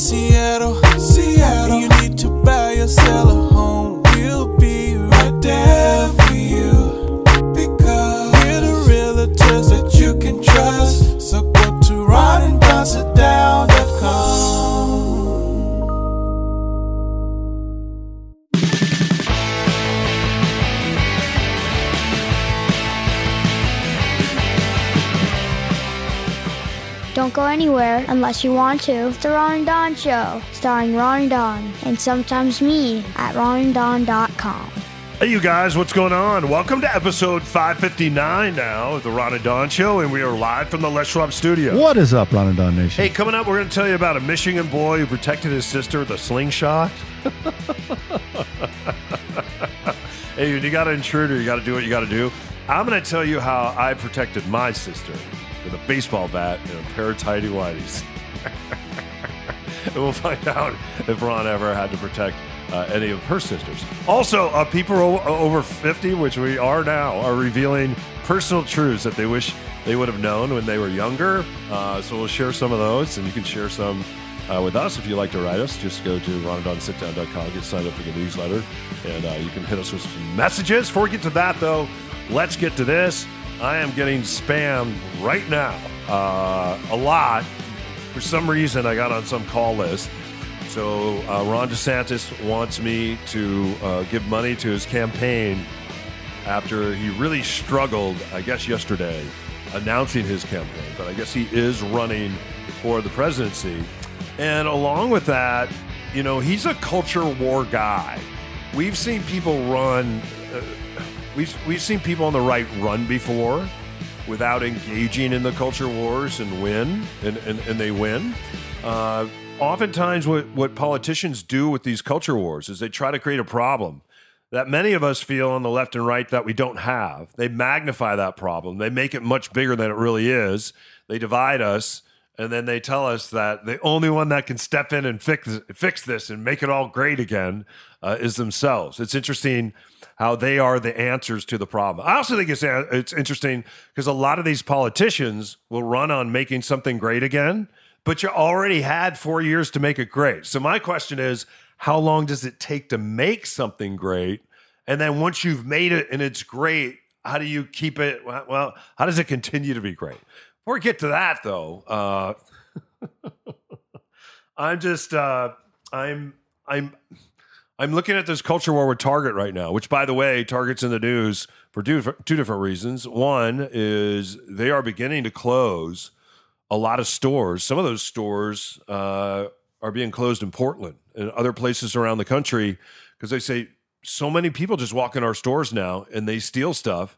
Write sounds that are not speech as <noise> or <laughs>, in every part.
Seattle, Seattle. And you need to buy or sell a home. We'll be right there Don't go anywhere unless you want to. It's the Ron and Don Show, starring Ron and Don, and sometimes me at ronanddon.com. Hey, you guys, what's going on? Welcome to episode 559 now of the Ron and Don Show, and we are live from the Les Schwab studio. What is up, Ron and Don Nation? Hey, coming up, we're going to tell you about a Michigan boy who protected his sister with a slingshot. <laughs> hey, when you got an intruder, you got to do what you got to do. I'm going to tell you how I protected my sister with a baseball bat and a pair of tidy whities. <laughs> and we'll find out if Ron ever had to protect uh, any of her sisters. Also, uh, people over 50, which we are now, are revealing personal truths that they wish they would have known when they were younger. Uh, so we'll share some of those, and you can share some uh, with us if you'd like to write us. Just go to ronanddonsitdown.com, get signed up for the newsletter, and uh, you can hit us with some messages. Before we get to that, though, let's get to this. I am getting spammed right now uh, a lot. For some reason, I got on some call list. So uh, Ron DeSantis wants me to uh, give money to his campaign after he really struggled, I guess, yesterday announcing his campaign. But I guess he is running for the presidency. And along with that, you know, he's a culture war guy. We've seen people run, uh, we've, we've seen people on the right run before without engaging in the culture wars and win, and, and, and they win. Uh, oftentimes, what, what politicians do with these culture wars is they try to create a problem that many of us feel on the left and right that we don't have. They magnify that problem, they make it much bigger than it really is. They divide us. And then they tell us that the only one that can step in and fix fix this and make it all great again uh, is themselves. It's interesting how they are the answers to the problem. I also think it's it's interesting because a lot of these politicians will run on making something great again, but you already had four years to make it great. So my question is, how long does it take to make something great? And then once you've made it and it's great, how do you keep it? Well, how does it continue to be great? Before we get to that, though, uh, <laughs> I'm just uh, I'm I'm I'm looking at this culture war with Target right now, which, by the way, Target's in the news for two, two different reasons. One is they are beginning to close a lot of stores. Some of those stores uh, are being closed in Portland and other places around the country because they say so many people just walk in our stores now and they steal stuff,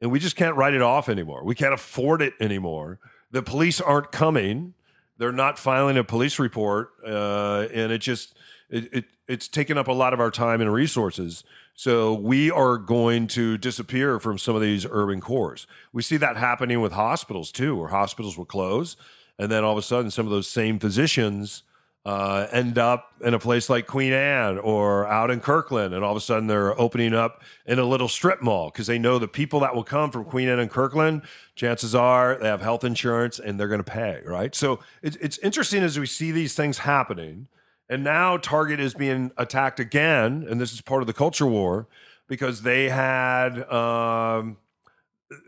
and we just can't write it off anymore. We can't afford it anymore. The police aren't coming. They're not filing a police report, uh, and it just it, it it's taken up a lot of our time and resources. So we are going to disappear from some of these urban cores. We see that happening with hospitals too, where hospitals will close, and then all of a sudden, some of those same physicians uh, end up in a place like Queen Anne or out in Kirkland, and all of a sudden they're opening up in a little strip mall because they know the people that will come from Queen Anne and Kirkland. Chances are they have health insurance and they're going to pay, right? So it's it's interesting as we see these things happening. And now Target is being attacked again, and this is part of the culture war because they had um,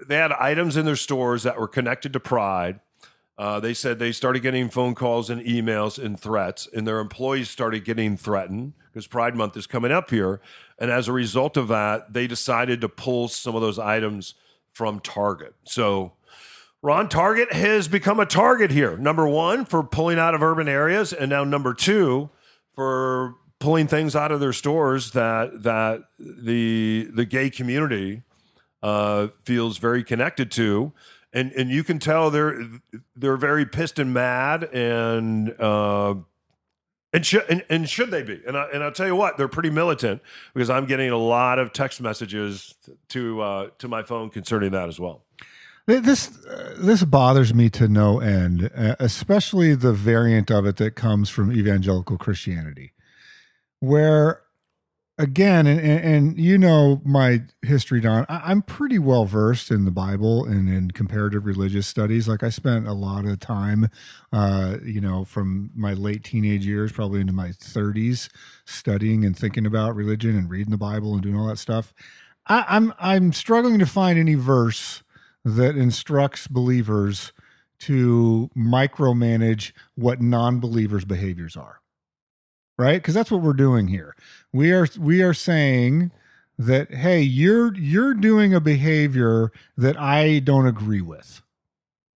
they had items in their stores that were connected to Pride. Uh, they said they started getting phone calls and emails and threats, and their employees started getting threatened because Pride Month is coming up here. And as a result of that, they decided to pull some of those items from Target. So Ron Target has become a target here. Number one, for pulling out of urban areas, and now number two, for pulling things out of their stores that that the the gay community uh, feels very connected to. And and you can tell they're they're very pissed and mad and uh, and should and, and should they be? And I, and I'll tell you what, they're pretty militant because I'm getting a lot of text messages to uh, to my phone concerning that as well. This uh, this bothers me to no end, uh, especially the variant of it that comes from evangelical Christianity, where again, and, and, you know my history, Don. I, I'm pretty well versed in the Bible and in comparative religious studies. Like I spent a lot of time, uh, you know, from my late teenage years, probably into my 30s, studying and thinking about religion and reading the Bible and doing all that stuff. I, I'm I'm struggling to find any verse that instructs believers to micromanage what non-believers' behaviors are right? Because that's what we're doing here. We are we are saying that hey you're you're doing a behavior that i don't agree with.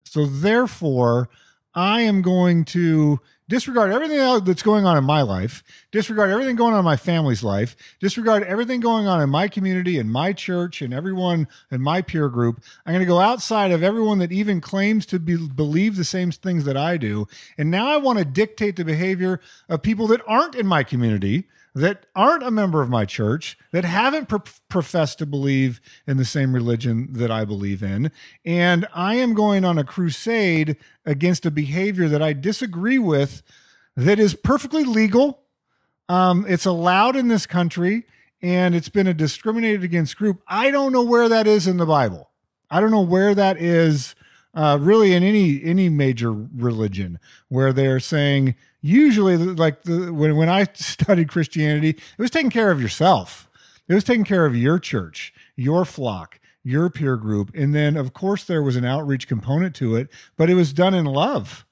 So therefore i am going to disregard everything else that's going on in my life disregard everything going on in my family's life disregard everything going on in my community and my church and everyone in my peer group. I'm going to go outside of everyone that even claims to be, believe the same things that i do. And now i want to dictate the behavior of people that aren't in my community that aren't a member of my church, that haven't pro- professed to believe in the same religion that I believe in. And I am going on a crusade against a behavior that I disagree with that is perfectly legal. Um, it's allowed in this country and it's been a discriminated against group. I don't know where that is in the Bible. I don't know where that is uh, really in any any major religion where they're saying usually like the, when when I <laughs> studied Christianity, it was taking care of yourself. It was taking care of your church, your flock, your peer group, and then of course there was an outreach component to it, but it was done in love.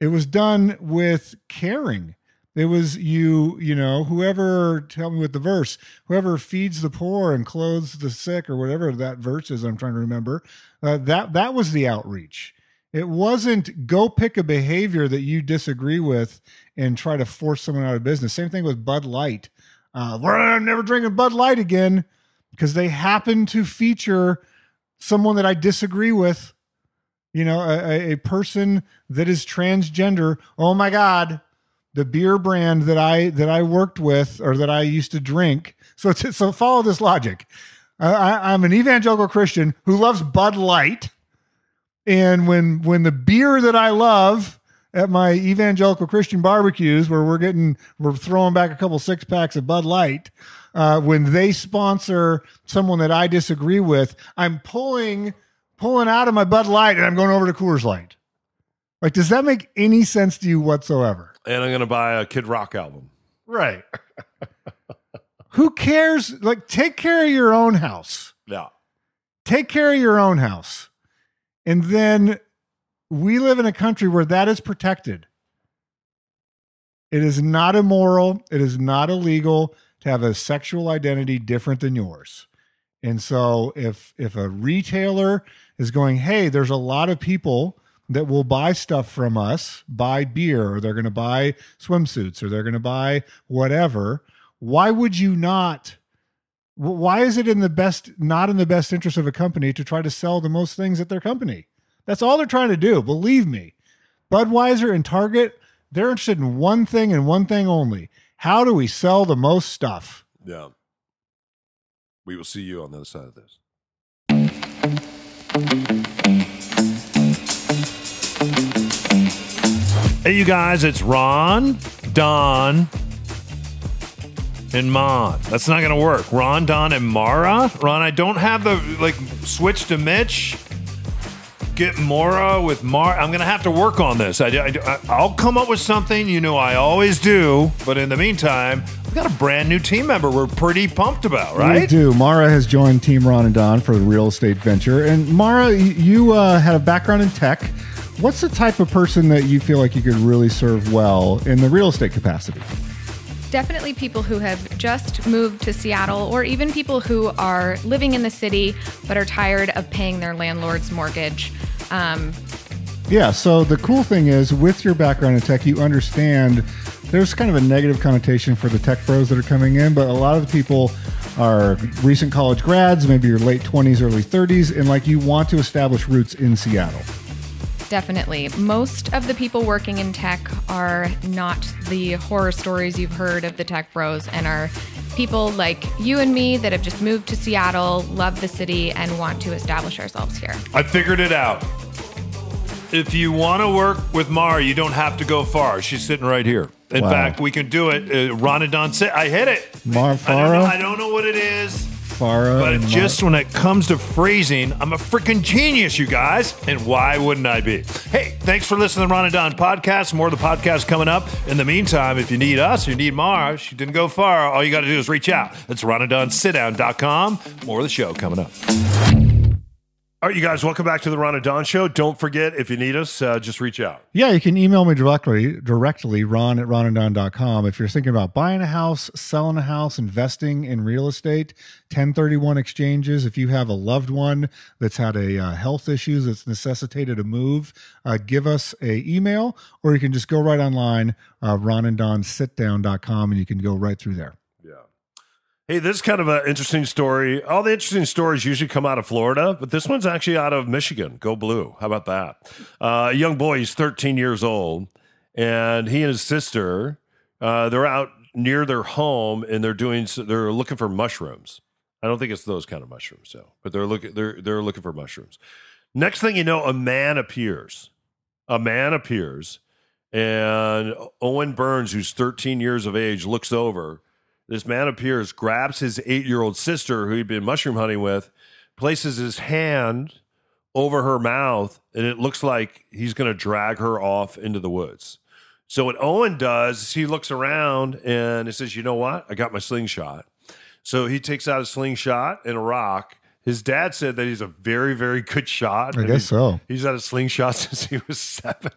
It was done with caring. It was you, you know, whoever, tell me what the verse, whoever feeds the poor and clothes the sick or whatever that verse is, I'm trying to remember. Uh, that, that was the outreach. It wasn't go pick a behavior that you disagree with and try to force someone out of business. Same thing with Bud Light. Uh, I'm never drinking Bud Light again because they happen to feature someone that I disagree with. You know, a, a person that is transgender. Oh my God, the beer brand that I that I worked with or that I used to drink. So so follow this logic. I, I'm an evangelical Christian who loves Bud Light, and when when the beer that I love at my evangelical Christian barbecues, where we're getting we're throwing back a couple six packs of Bud Light, uh, when they sponsor someone that I disagree with, I'm pulling pulling out of my Bud Light and I'm going over to Coors Light. Like, does that make any sense to you whatsoever? And I'm going to buy a Kid Rock album. Right. <laughs> Who cares? Like, take care of your own house. Yeah. Take care of your own house. And then we live in a country where that is protected. It is not immoral, it is not illegal to have a sexual identity different than yours. And so if if a retailer is going, "Hey, there's a lot of people that will buy stuff from us, buy beer, or they're going to buy swimsuits, or they're going to buy whatever. Why would you not? Why is it in the best, not in the best interest of a company to try to sell the most things at their company? That's all they're trying to do. Believe me. Budweiser and Target, they're interested in one thing and one thing only. How do we sell the most stuff? Yeah. We will see you on the other side of this. Hey, you guys, it's Ron, Don, and Mon. That's not going to work. Ron, Don, and Mara. Ron, I don't have the like switch to Mitch. Get Mara with Mar. I'm going to have to work on this. I, I, I'll come up with something. You know, I always do. But in the meantime, we've got a brand new team member we're pretty pumped about, right? We do. Mara has joined Team Ron and Don for the real estate venture. And Mara, you uh, had a background in tech. What's the type of person that you feel like you could really serve well in the real estate capacity? Definitely people who have just moved to Seattle, or even people who are living in the city but are tired of paying their landlord's mortgage. Um, Yeah. So the cool thing is, with your background in tech, you understand there's kind of a negative connotation for the tech pros that are coming in, but a lot of the people are recent college grads, maybe your late 20s, early 30s, and like you want to establish roots in Seattle. Definitely. Most of the people working in tech are not the horror stories you've heard of the tech bros and are people like you and me that have just moved to Seattle, love the city, and want to establish ourselves here. I figured it out. if you want to work with Mara, you don't have to go far. She's sitting right here. In Wow. fact, we can do it. Uh, Ronadon, sit. I hit it. Mar I don't, know, I don't know what it is. Farah, But just when it comes to phrasing, I'm a freaking genius, you guys. And why wouldn't I be? Hey, thanks for listening to the Ron and Don podcast. More of the podcast coming up. In the meantime, if you need us, you need Mara, she didn't go far. All you got to do is reach out. That's ronanddonsitdown.com. More of the show coming up. All right, you guys, welcome back to the Ron and Don show. Don't forget, if you need us, uh, just reach out. Yeah, you can email me directly, directly, ron at ronandon.com. If you're thinking about buying a house, selling a house, investing in real estate, 1031 exchanges, if you have a loved one that's had a uh, health issues that's necessitated a move, uh, give us a email, or you can just go right online, uh, ronanddonsitdown.com, and you can go right through there. Hey, this is kind of an interesting story. All the interesting stories usually come out of Florida, but this one's actually out of Michigan. Go blue. How about that? Uh, a young boy, he's 13 years old, and he and his sister, uh, they're out near their home and they're doing, they're looking for mushrooms. I don't think it's those kind of mushrooms, though, but they're looking, they're, they're looking for mushrooms. Next thing you know, a man appears. A man appears, and Owen Burns, who's 13 years of age, looks over. This man appears, grabs his eight year old sister, who he'd been mushroom hunting with, places his hand over her mouth, and it looks like he's going to drag her off into the woods. So, what Owen does is he looks around and he says, You know what? I got my slingshot. So, he takes out a slingshot and a rock. His dad said that he's a very, very good shot. I guess he's- so. He's had a slingshot <laughs> since he was seven.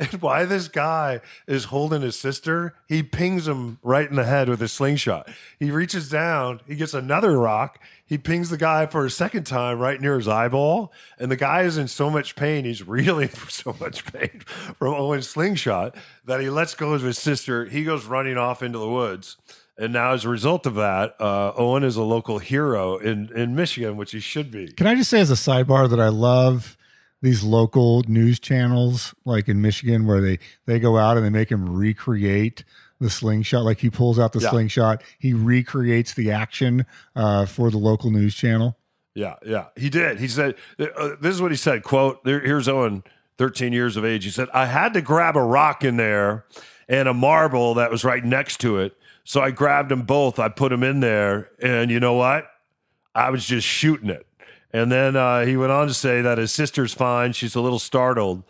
And <laughs> why this guy is holding his sister, he pings him right in the head with his slingshot. He reaches down, he gets another rock, he pings the guy for a second time right near his eyeball. And the guy is in so much pain, he's <laughs> reeling for so much pain from Owen's slingshot that he lets go of his sister. He goes running off into the woods. And now, as a result of that, uh, Owen is a local hero in, in Michigan, which he should be. Can I just say as a sidebar that I love these local news channels like in Michigan where they they go out and they make him recreate the slingshot like he pulls out the Yeah. slingshot he recreates the action uh, for the local news channel Yeah, yeah, he did. He said, uh, "This is what he said." "Quote: there, Here's Owen, 13 years of age. He said, I had to grab a rock in there and a marble that was right next to it. So I grabbed them both. I put them in there, and you know what? I was just shooting it." And then uh, he went on to say that his sister's fine. She's a little startled.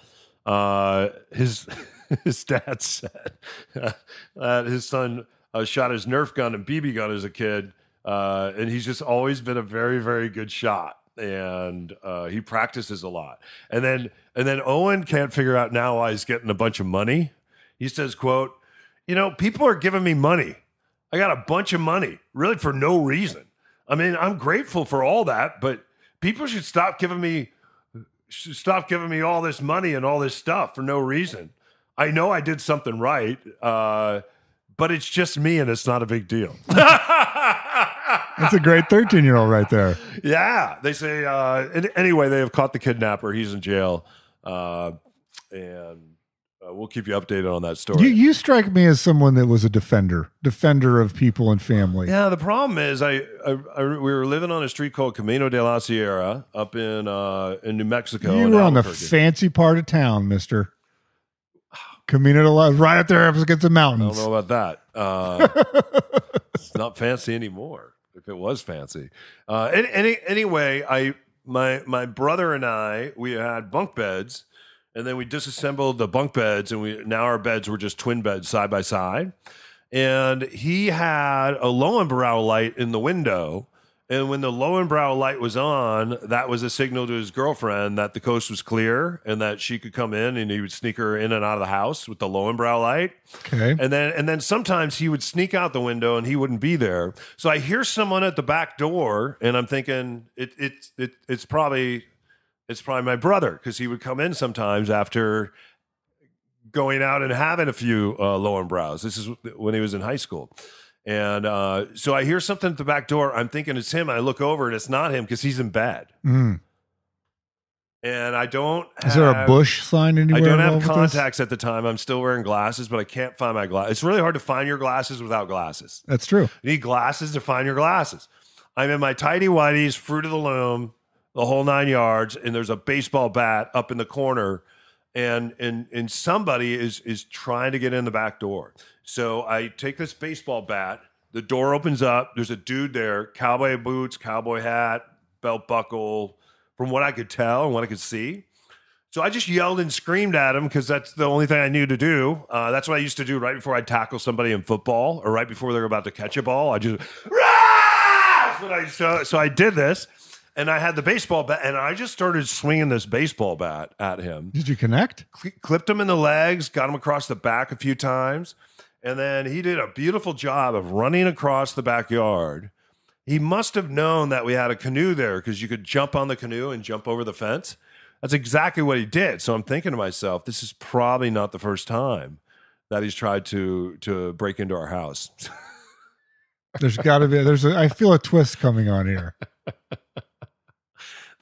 Uh, his <laughs> his dad said <laughs> that his son uh, shot his Nerf gun and BB gun as a kid, uh, and he's just always been a very very good shot. And uh, he practices a lot. And then and then Owen can't figure out now why he's getting a bunch of money. He says, "quote You know, people are giving me money. I got a bunch of money, really for no reason. I mean, I'm grateful for all that, but people should stop giving me should stop giving me all this money and all this stuff for no reason. I know I did something right, uh, but it's just me and it's not a big deal. <laughs> that's a great 13 year old right there yeah, they say. Uh, anyway, they have caught the kidnapper. He's in jail, uh, and uh, we'll keep you updated on that story. you, you strike me as someone that was a defender defender of people and family Yeah, the problem is I, I, I we were living on a street called Camino de la Sierra up in uh, in New Mexico. you were on the fancy part of town mister Camino de la right up there up against the mountains. I don't know about that. Uh, <laughs> it's not fancy anymore. If it was fancy, uh, any, any, anyway, I my my brother and I we had bunk beds, and then we disassembled the bunk beds, and we now our beds were just twin beds side by side. And he had a low Löwenbräu light in the window. And when the low Löwenbräu light was on, that was a signal to his girlfriend that the coast was clear and that she could come in and he would sneak her in and out of the house with the low Löwenbräu light. okay And then and then sometimes he would sneak out the window and he wouldn't be there. So I hear someone at the back door and I'm thinking it it, it it's probably it's probably my brother because he would come in sometimes after going out and having a few uh, Löwenbräus. This is when he was in high school. And uh, so I hear something at the back door. I'm thinking it's him. I look over and it's not him because he's in bed. Mm. And I don't. is there a bush sign anywhere? I don't have involved with this? contacts at the time. I'm still wearing glasses, but I can't find my glasses. It's really hard to find your glasses without glasses. that's true You need glasses to find your glasses. I'm in my tidy whities, fruit of the loom, the whole nine yards, and there's a baseball bat up in the corner, and and and somebody is is trying to get in the back door. So I take this baseball bat. The door opens up. There's a dude there, cowboy boots, cowboy hat, belt buckle. From what I could tell and what I could see, so I just yelled and screamed at him because that's the only thing I knew to do. Uh, that's what I used to do right before I'd tackle somebody in football or right before they're about to catch a ball. I just, I, so, so I did this and I had the baseball bat and I just started swinging this baseball bat at him. Did you connect? Cl- clipped him in the legs, got him across the back a few times. And then he did a beautiful job of running across the backyard. He must have known that we had a canoe there because you could jump on the canoe and jump over the fence. That's exactly what he did. So I'm thinking to myself, this is probably not the first time that he's tried to to break into our house. <laughs> There's got to be. There's. A, I feel a twist coming on here. <laughs>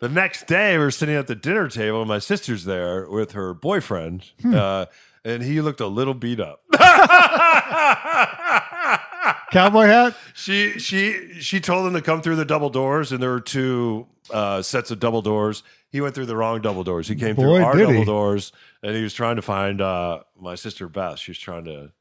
the next day, we are sitting at the dinner table, and my sister's there with her boyfriend, uh, and he looked a little beat up. Cowboy hat. she she she told him to come through the double doors, and there were two uh, sets of double doors. He went through the wrong double doors. He came Boy, through our double he. doors, and he was trying to find uh, my sister Beth. She was trying to.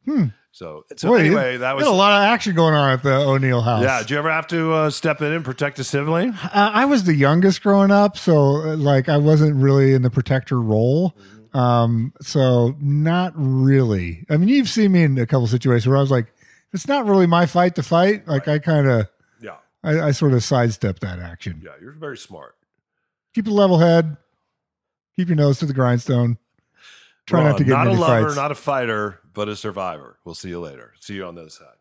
So so Boy, anyway, that was a lot of action going on at the O'Neill house. yeah. Did you ever have to uh, step in and protect a sibling? Uh, I was the youngest growing up, so uh, like I wasn't really in the protector role. Um, so not really. I mean, you've seen me in a couple situations where I was like, it's not really my fight to fight. Like I kind of, I, I sort of sidestep that action. yeah. You're very smart. Keep a level head. Keep your nose to the grindstone. Try not to get not a lover, fights. not a fighter, but a survivor. We'll see you later. See you on the other side.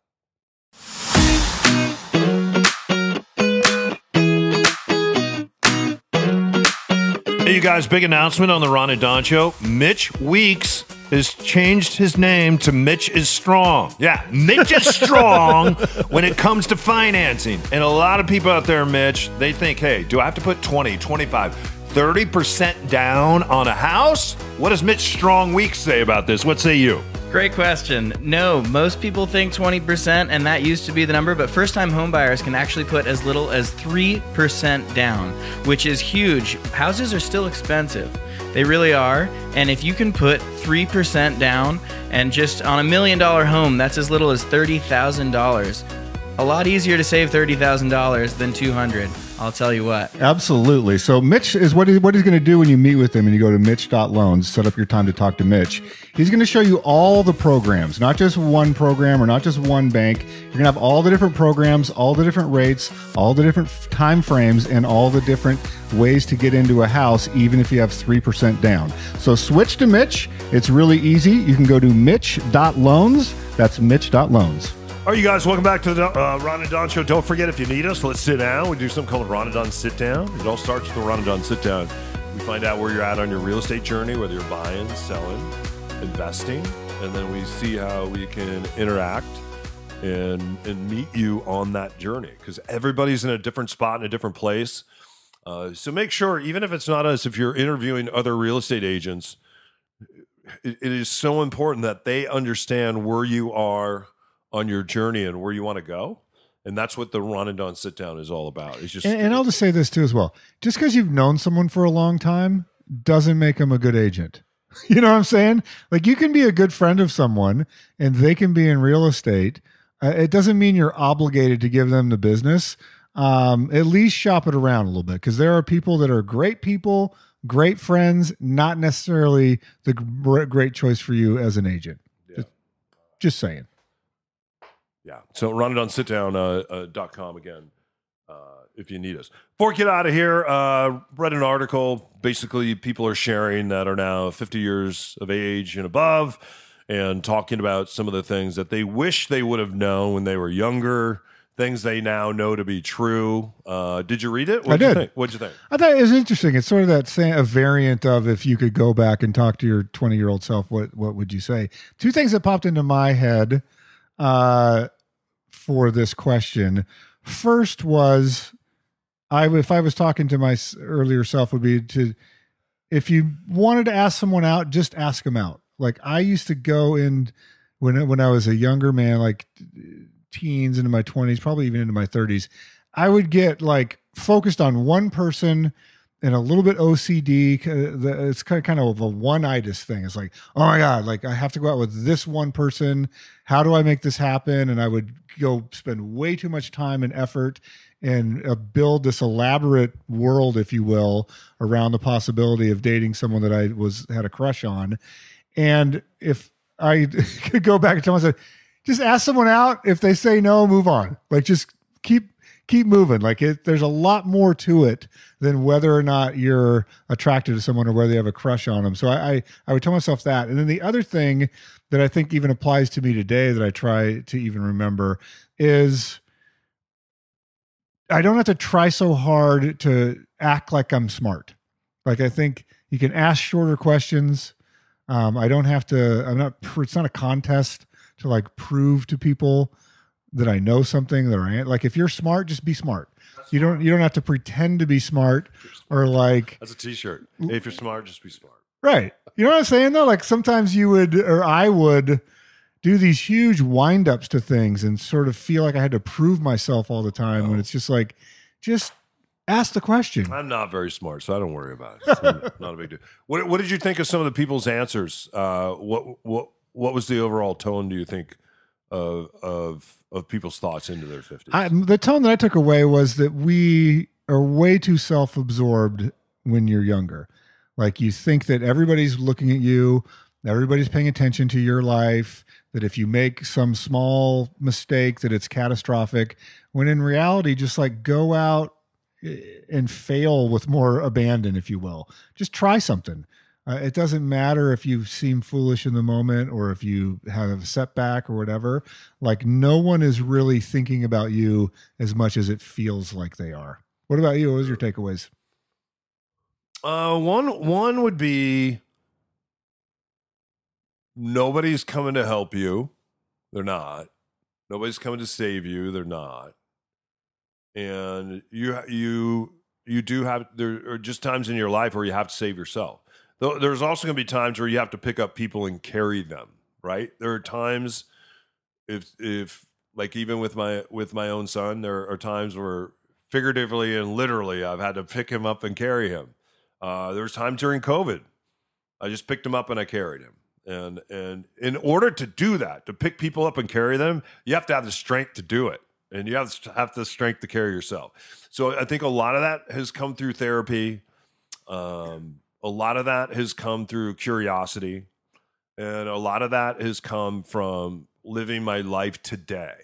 Hey, you guys, big announcement on the Ron and Don show. Mitch Weeks has changed his name to Mitch is Strong. Yeah, Mitch is strong <laughs> when it comes to financing. And a lot of people out there, Mitch, they think, hey, do I have to put 20, 25, 30% down on a house? What does Mitch Strong Weeks say about this? What say you? Great question. No, most people think 20%, and that used to be the number, but first time homebuyers can actually put as little as 3% down, which is huge. Houses are still expensive. They really are. And if you can put 3% down and just on a million dollar home, that's as little as $30,000. A lot easier to save $30,000 than 200. I'll tell you what. Absolutely. So Mitch is what, what he's going to do when you meet with him and you go to mitch.loans, set up your time to talk to Mitch. He's going to show you all the programs, not just one program or not just one bank. You're going to have all the different programs, all the different rates, all the different time frames, and all the different ways to get into a house, even if you have 3% down. So switch to Mitch. It's really easy. You can go to mitch.loans. That's mitch.loans. All right, you guys, welcome back to the uh, Ron and Don Show. Don't forget, if you need us, let's sit down. We do something called Ron and Don Sit Down. It all starts with the Ron and Don Sit Down. We find out where you're at on your real estate journey, whether you're buying, selling, investing, and then we see how we can interact and and meet you on that journey because everybody's in a different spot in a different place. Uh, so make sure, even if it's not us, if you're interviewing other real estate agents, it, it is so important that they understand where you are on your journey and where you want to go. And that's what the Ron and Don sit down is all about. It's just And, and I'll just say this too as well. Just because you've known someone for a long time doesn't make them a good agent. <laughs> You know what I'm saying? Like you can be a good friend of someone and they can be in real estate. Uh, it doesn't mean you're obligated to give them the business. Um, at least shop it around a little bit because there are people that are great people, great friends, not necessarily the great choice for you as an agent. Just, just saying. Yeah. So ronanddonsitdown.com uh, uh, dot com again uh, if you need us. Before we get out of here, uh, read an article. Basically, people are sharing that are now 50 years of age and above and talking about some of the things that they wish they would have known when they were younger, things they now know to be true. Uh, did you read it? What'd you did. think? What'd you think? I thought it was interesting. It's sort of that same, a variant of if you could go back and talk to your 20 year old self, what what would you say? Two things that popped into my head uh, for this question. First was, I if I was talking to my earlier self, would be to if you wanted to ask someone out, just ask them out. Like I used to go in when when I was a younger man, like teens into my 20s, probably even into my 30s, I would get like focused on one person and a little bit OCD. uh, It's kind of kind of a one-itis thing. It's like, oh my god, like I have to go out with this one person. How do I make this happen? And I would go spend way too much time and effort and uh, build this elaborate world, if you will, around the possibility of dating someone that I was had a crush on. And if I <laughs> could go back and tell myself, just ask someone out. If they say no, move on. Like just keep keep moving. Like it, there's a lot more to it than whether or not you're attracted to someone or whether you have a crush on them. So I, I, I would tell myself that. And then the other thing that I think even applies to me today that I try to even remember is I don't have to try so hard to act like I'm smart. Like I think you can ask shorter questions. Um, I don't have to. I'm not. It's not a contest to like prove to people that I know something. That I like. If you're smart, just be smart. You don't. You don't have to pretend to be smart or like That's a T-shirt. If you're smart, just be smart. Right. You know what I'm saying though? Like sometimes you would or I would do these huge windups to things and sort of feel like I had to prove myself all the time when it's just like just ask the question. I'm not very smart, so I don't worry about it. Not, <laughs> not a big deal. What, what did you think of some of the people's answers? Uh, what what what was the overall tone? Do you think of of of people's thoughts into their fifties? I, the tone that I took away was that we are way too self-absorbed when you're younger. Like you think that everybody's looking at you, everybody's paying attention to your life, that if you make some small mistake that it's catastrophic, when in reality just like go out eh, and fail with more abandon if you will. Just try something. Uh, it doesn't matter if you seem foolish in the moment or if you have a setback or whatever. Like no one is really thinking about you as much as it feels like they are. What about you? What was your takeaways? Uh, one one would be nobody's coming to help you. They're not. Nobody's coming to save you. They're not. And you you you do have there are just times in your life where you have to save yourself. There's also going to be times where you have to pick up people and carry them. Right? There are times if if like even with my with my own son, there are times where figuratively and literally I've had to pick him up and carry him. Uh, there was times during COVID, I just picked him up and I carried him. And and in order to do that, to pick people up and carry them, you have to have the strength to do it, and you have to have the strength to carry yourself. So I think a lot of that has come through therapy. Um, a lot of that has come through curiosity, and a lot of that has come from living my life today.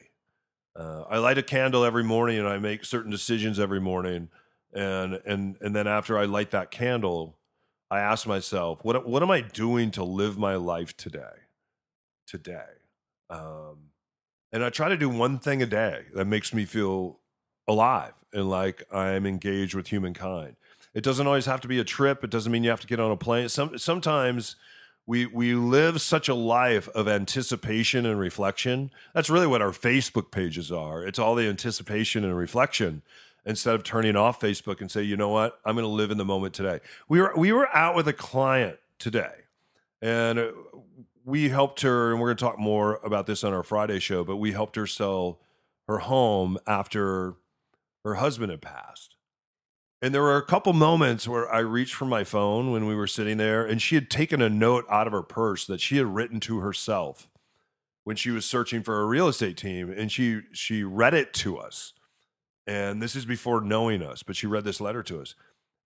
Uh, I light a candle every morning, and I make certain decisions every morning and and and then after I light that candle, I ask myself, what what am I doing to live my life today? Today, um, and I try to do one thing a day that makes me feel alive and like I'm engaged with humankind. It doesn't always have to be a trip. It doesn't mean you have to get on a plane. Some sometimes we we live such a life of anticipation and reflection. That's really what our Facebook pages are. It's all the anticipation and reflection instead of turning off Facebook and say, you know what, I'm going to live in the moment today. We were we were out with a client today, and we helped her, and we're going to talk more about this on our Friday show. But we helped her sell her home after her husband had passed. And there were a couple moments where I reached for my phone when we were sitting there, and she had taken a note out of her purse that she had written to herself when she was searching for a real estate team, and she she read it to us. And this is before knowing us but she read this letter to us.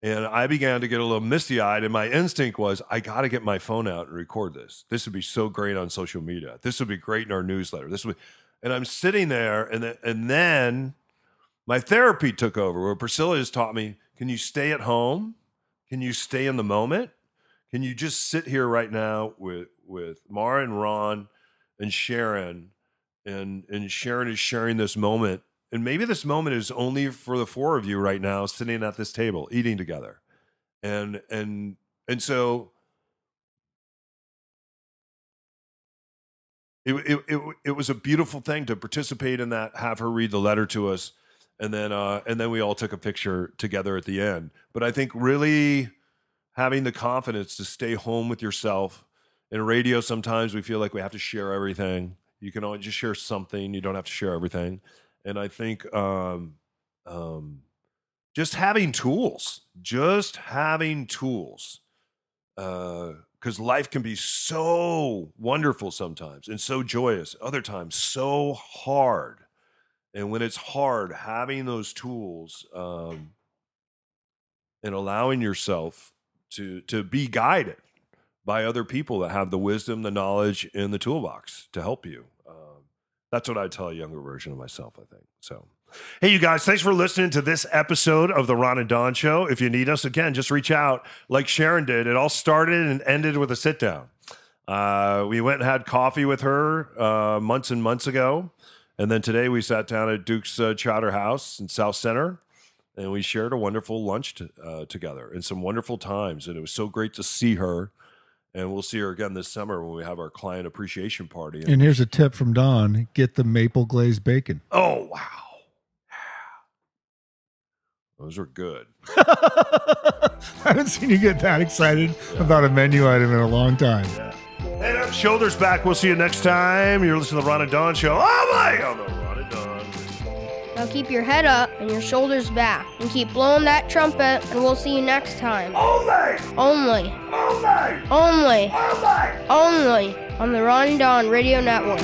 And i began to get a little misty eyed and my instinct was i got to get my phone out and record this. This would be so great on social media. This would be great in our newsletter. This would be... and i'm sitting there and and then my therapy took over where priscilla has taught me can you stay at home? Can you stay in the moment? Can you just sit here right now with with mara and ron and sharon and and sharon is sharing this moment? And maybe this moment is only for the four of you right now sitting at this table eating together. And and and so it, it, it, it was a beautiful thing to participate in that have her read the letter to us and then uh, and then we all took a picture together at the end but i think really having the confidence to stay home with yourself in radio sometimes we feel like we have to share everything you can only just share something you don't have to share everything and I think um, um, just having tools, just having tools. Because life can be so wonderful sometimes and so joyous, other times so hard. And when it's hard, having those tools um, and allowing yourself to to be guided by other people that have the wisdom, the knowledge, and the toolbox to help you. Um, that's what I tell a younger version of myself. I think so. Hey, you guys, thanks for listening to this episode of the Ron and Don Show. If you need us again, just reach out like Sharon did. It all started and ended with a sit down. Uh, we went and had coffee with her uh, months and months ago. And then today we sat down at Duke's uh, Chowder House in Southcenter and we shared a wonderful lunch t- uh, together and some wonderful times. And it was so great to see her. And we'll see her again this summer when we have our client appreciation party. And here's a tip from Don get the maple glazed bacon. oh, wow. Those are good. <laughs> I haven't seen you get that excited about a menu item in a long time. Head up, shoulders back. We'll see you next time. You're listening to the Ron and Don Show. Oh, my. On the Ron and Don. Now keep your head up and your shoulders back, and keep blowing that trumpet, and we'll see you next time. Only, Only, only, only, only. only on the Ron and Don Radio Network.